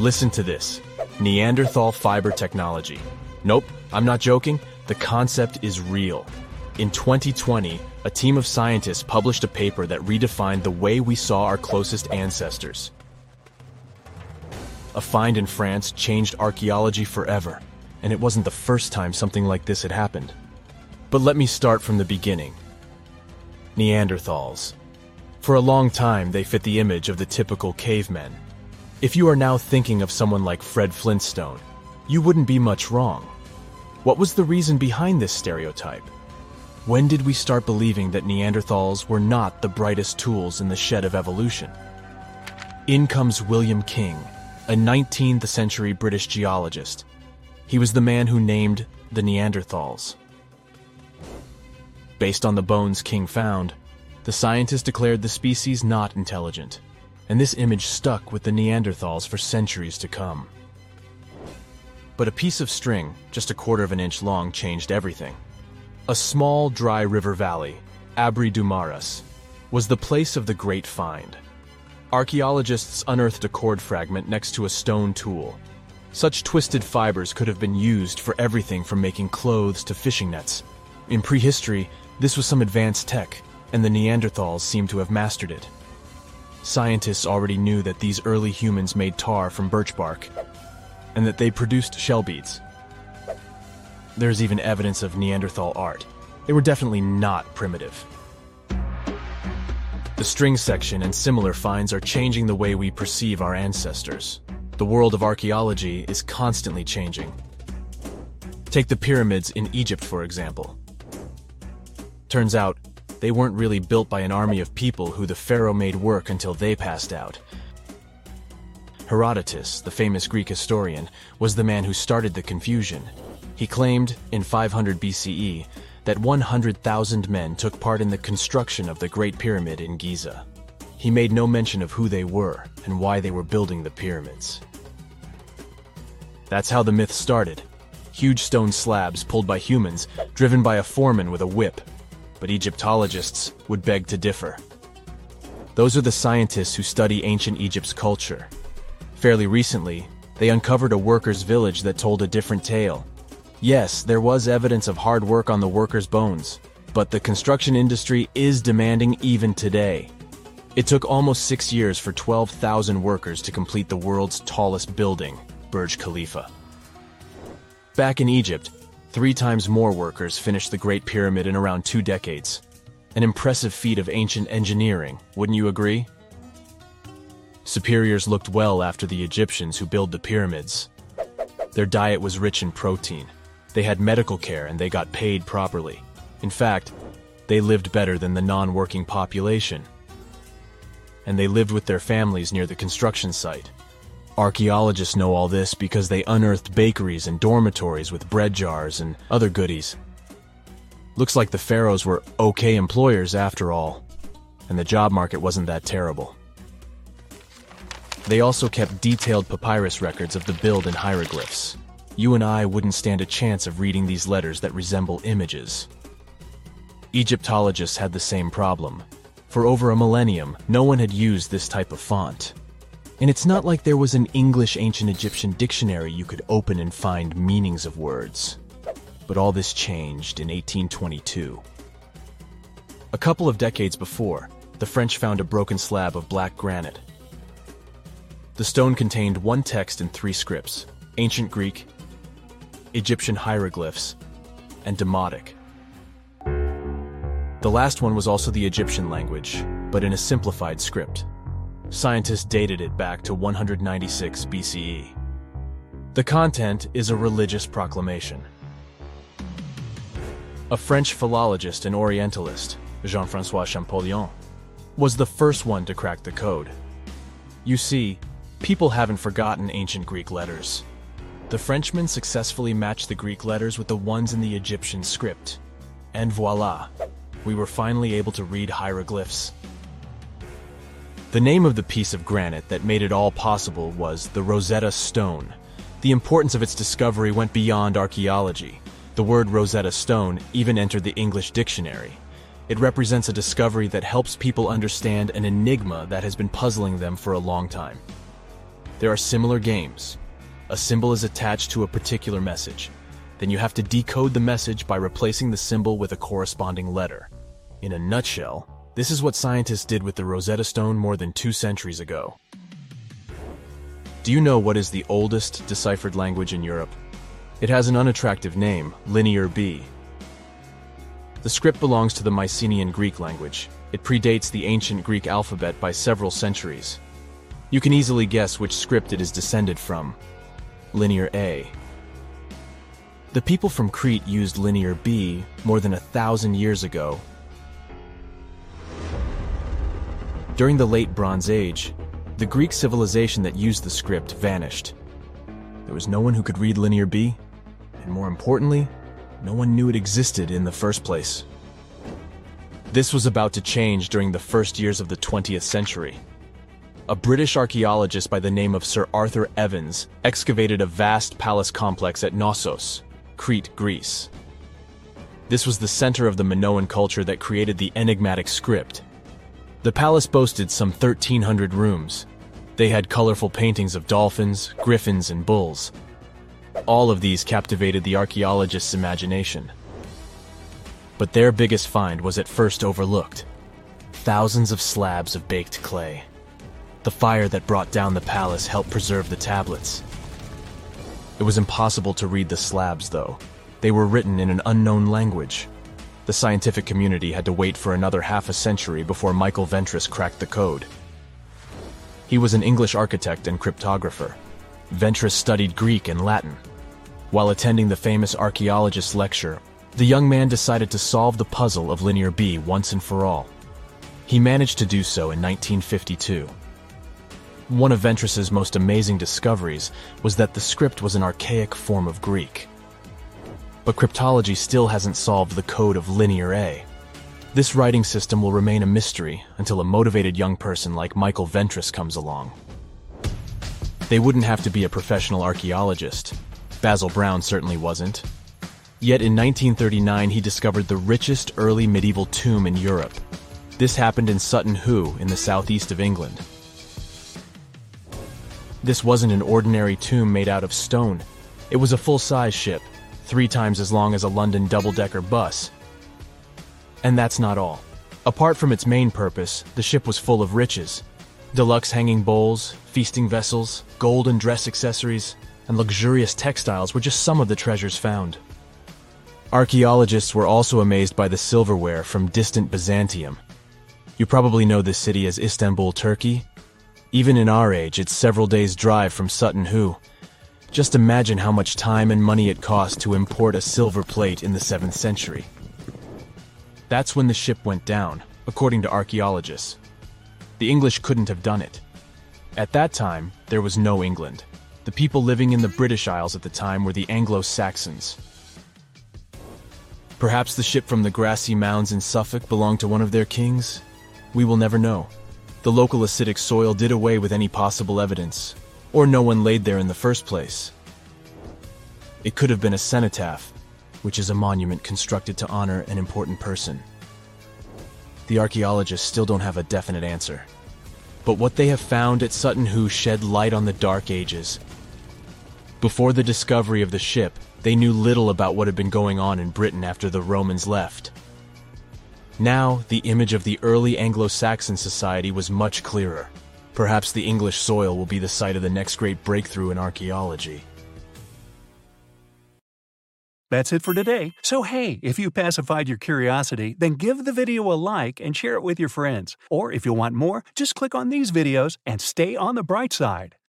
Listen to this Neanderthal fiber technology. Nope, I'm not joking. The concept is real. In 2020, a team of scientists published a paper that redefined the way we saw our closest ancestors. A find in France changed archaeology forever, and it wasn't the first time something like this had happened. But let me start from the beginning. Neanderthals. For a long time, they fit the image of the typical cavemen. If you are now thinking of someone like Fred Flintstone, you wouldn't be much wrong. What was the reason behind this stereotype? When did we start believing that Neanderthals were not the brightest tools in the shed of evolution? In comes William King, a 19th century British geologist. He was the man who named the Neanderthals. Based on the bones King found, the scientist declared the species not intelligent, and this image stuck with the Neanderthals for centuries to come. But a piece of string, just a quarter of an inch long, changed everything. A small, dry river valley, Abri du Maras, was the place of the great find. Archaeologists unearthed a cord fragment next to a stone tool. Such twisted fibers could have been used for everything from making clothes to fishing nets. In prehistory, this was some advanced tech, and the Neanderthals seem to have mastered it. Scientists already knew that these early humans made tar from birch bark, and that they produced shell beads. There's even evidence of Neanderthal art. They were definitely not primitive. The string section and similar finds are changing the way we perceive our ancestors. The world of archaeology is constantly changing. Take the pyramids in Egypt, for example. Turns out, they weren't really built by an army of people who the pharaoh made work until they passed out. Herodotus, the famous Greek historian, was the man who started the confusion. He claimed, in 500 BCE, that 100,000 men took part in the construction of the Great Pyramid in Giza. He made no mention of who they were and why they were building the pyramids. That's how the myth started. Huge stone slabs pulled by humans, driven by a foreman with a whip but Egyptologists would beg to differ. Those are the scientists who study ancient Egypt's culture. Fairly recently, they uncovered a workers' village that told a different tale. Yes, there was evidence of hard work on the workers' bones, but the construction industry is demanding even today. It took almost six years for 12,000 workers to complete the world's tallest building, Burj Khalifa. Back in Egypt, Three times more workers finished the Great Pyramid in around two decades. An impressive feat of ancient engineering, wouldn't you agree? Superiors looked well after the Egyptians who built the pyramids. Their diet was rich in protein. They had medical care and they got paid properly. In fact, they lived better than the non-working population. And they lived with their families near the construction site. Archaeologists know all this because they unearthed bakeries and dormitories with bread jars and other goodies. Looks like the pharaohs were okay employers after all, and the job market wasn't that terrible. They also kept detailed papyrus records of the build and hieroglyphs. You and I wouldn't stand a chance of reading these letters that resemble images. Egyptologists had the same problem. For over a millennium, no one had used this type of font. And it's not like there was an English ancient Egyptian dictionary you could open and find meanings of words. But all this changed in 1822. A couple of decades before, the French found a broken slab of black granite. The stone contained one text in three scripts ancient Greek, Egyptian hieroglyphs, and Demotic. The last one was also the Egyptian language, but in a simplified script. Scientists dated it back to 196 BCE. The content is a religious proclamation. A French philologist and Orientalist, Jean-Francois Champollion, was the first one to crack the code. You see, people haven't forgotten ancient Greek letters. The Frenchman successfully matched the Greek letters with the ones in the Egyptian script. And voila, we were finally able to read hieroglyphs. The name of the piece of granite that made it all possible was the Rosetta Stone. The importance of its discovery went beyond archaeology. The word Rosetta Stone even entered the English dictionary. It represents a discovery that helps people understand an enigma that has been puzzling them for a long time. There are similar games. A symbol is attached to a particular message. Then you have to decode the message by replacing the symbol with a corresponding letter. In a nutshell, this is what scientists did with the Rosetta Stone more than two centuries ago. Do you know what is the oldest deciphered language in Europe? It has an unattractive name, Linear B. The script belongs to the Mycenaean Greek language. It predates the ancient Greek alphabet by several centuries. You can easily guess which script it is descended from. Linear A. The people from Crete used Linear B more than a thousand years ago. During the Late Bronze Age, the Greek civilization that used the script vanished. There was no one who could read Linear B, and more importantly, no one knew it existed in the first place. This was about to change during the first years of the 20th century. A British archaeologist by the name of Sir Arthur Evans excavated a vast palace complex at Knossos, Crete, Greece. This was the center of the Minoan culture that created the enigmatic script. The palace boasted some 1,300 rooms, they had colorful paintings of dolphins, griffins, and bulls. All of these captivated the archaeologists' imagination. But their biggest find was at first overlooked. Thousands of slabs of baked clay. The fire that brought down the palace helped preserve the tablets. It was impossible to read the slabs, though. They were written in an unknown language. The scientific community had to wait for another half a century before Michael Ventris cracked the code. He was an English architect and cryptographer. Ventris studied Greek and Latin. While attending the famous archaeologist's lecture, the young man decided to solve the puzzle of Linear B once and for all. He managed to do so in 1952. One of Ventris's most amazing discoveries was that the script was an archaic form of Greek. But cryptology still hasn't solved the code of Linear A. This writing system will remain a mystery until a motivated young person like Michael Ventris comes along. They wouldn't have to be a professional archaeologist. Basil Brown certainly wasn't. Yet in 1939 he discovered the richest early medieval tomb in Europe. This happened in Sutton Hoo in the southeast of England. This wasn't an ordinary tomb made out of stone. It was a full-size ship, three times as long as a London double-decker bus, and that's not all. Apart from its main purpose, the ship was full of riches. Deluxe hanging bowls, feasting vessels, gold and dress accessories, and luxurious textiles were just some of the treasures found. Archaeologists were also amazed by the silverware from distant Byzantium. You probably know this city as Istanbul, Turkey. Even in our age, it's several days' drive from Sutton Hoo. Just imagine how much time and money it cost to import a silver plate in the 7th century. That's when the ship went down, according to archaeologists. The English couldn't have done it. At that time, there was no England. The people living in the British Isles at the time were the Anglo-Saxons. Perhaps the ship from the grassy mounds in Suffolk belonged to one of their kings? We will never know. The local acidic soil did away with any possible evidence, or no one laid there in the first place. It could have been a cenotaph, which is a monument constructed to honor an important person. The archaeologists still don't have a definite answer. But what they have found at Sutton Hoo shed light on the Dark Ages. Before the discovery of the ship, they knew little about what had been going on in Britain after the Romans left. Now, the image of the early Anglo-Saxon society was much clearer. Perhaps the English soil will be the site of the next great breakthrough in archaeology. That's it for today. So hey, if you pacified your curiosity, then give the video a like and share it with your friends. Or if you want more, just click on these videos and stay on the bright side.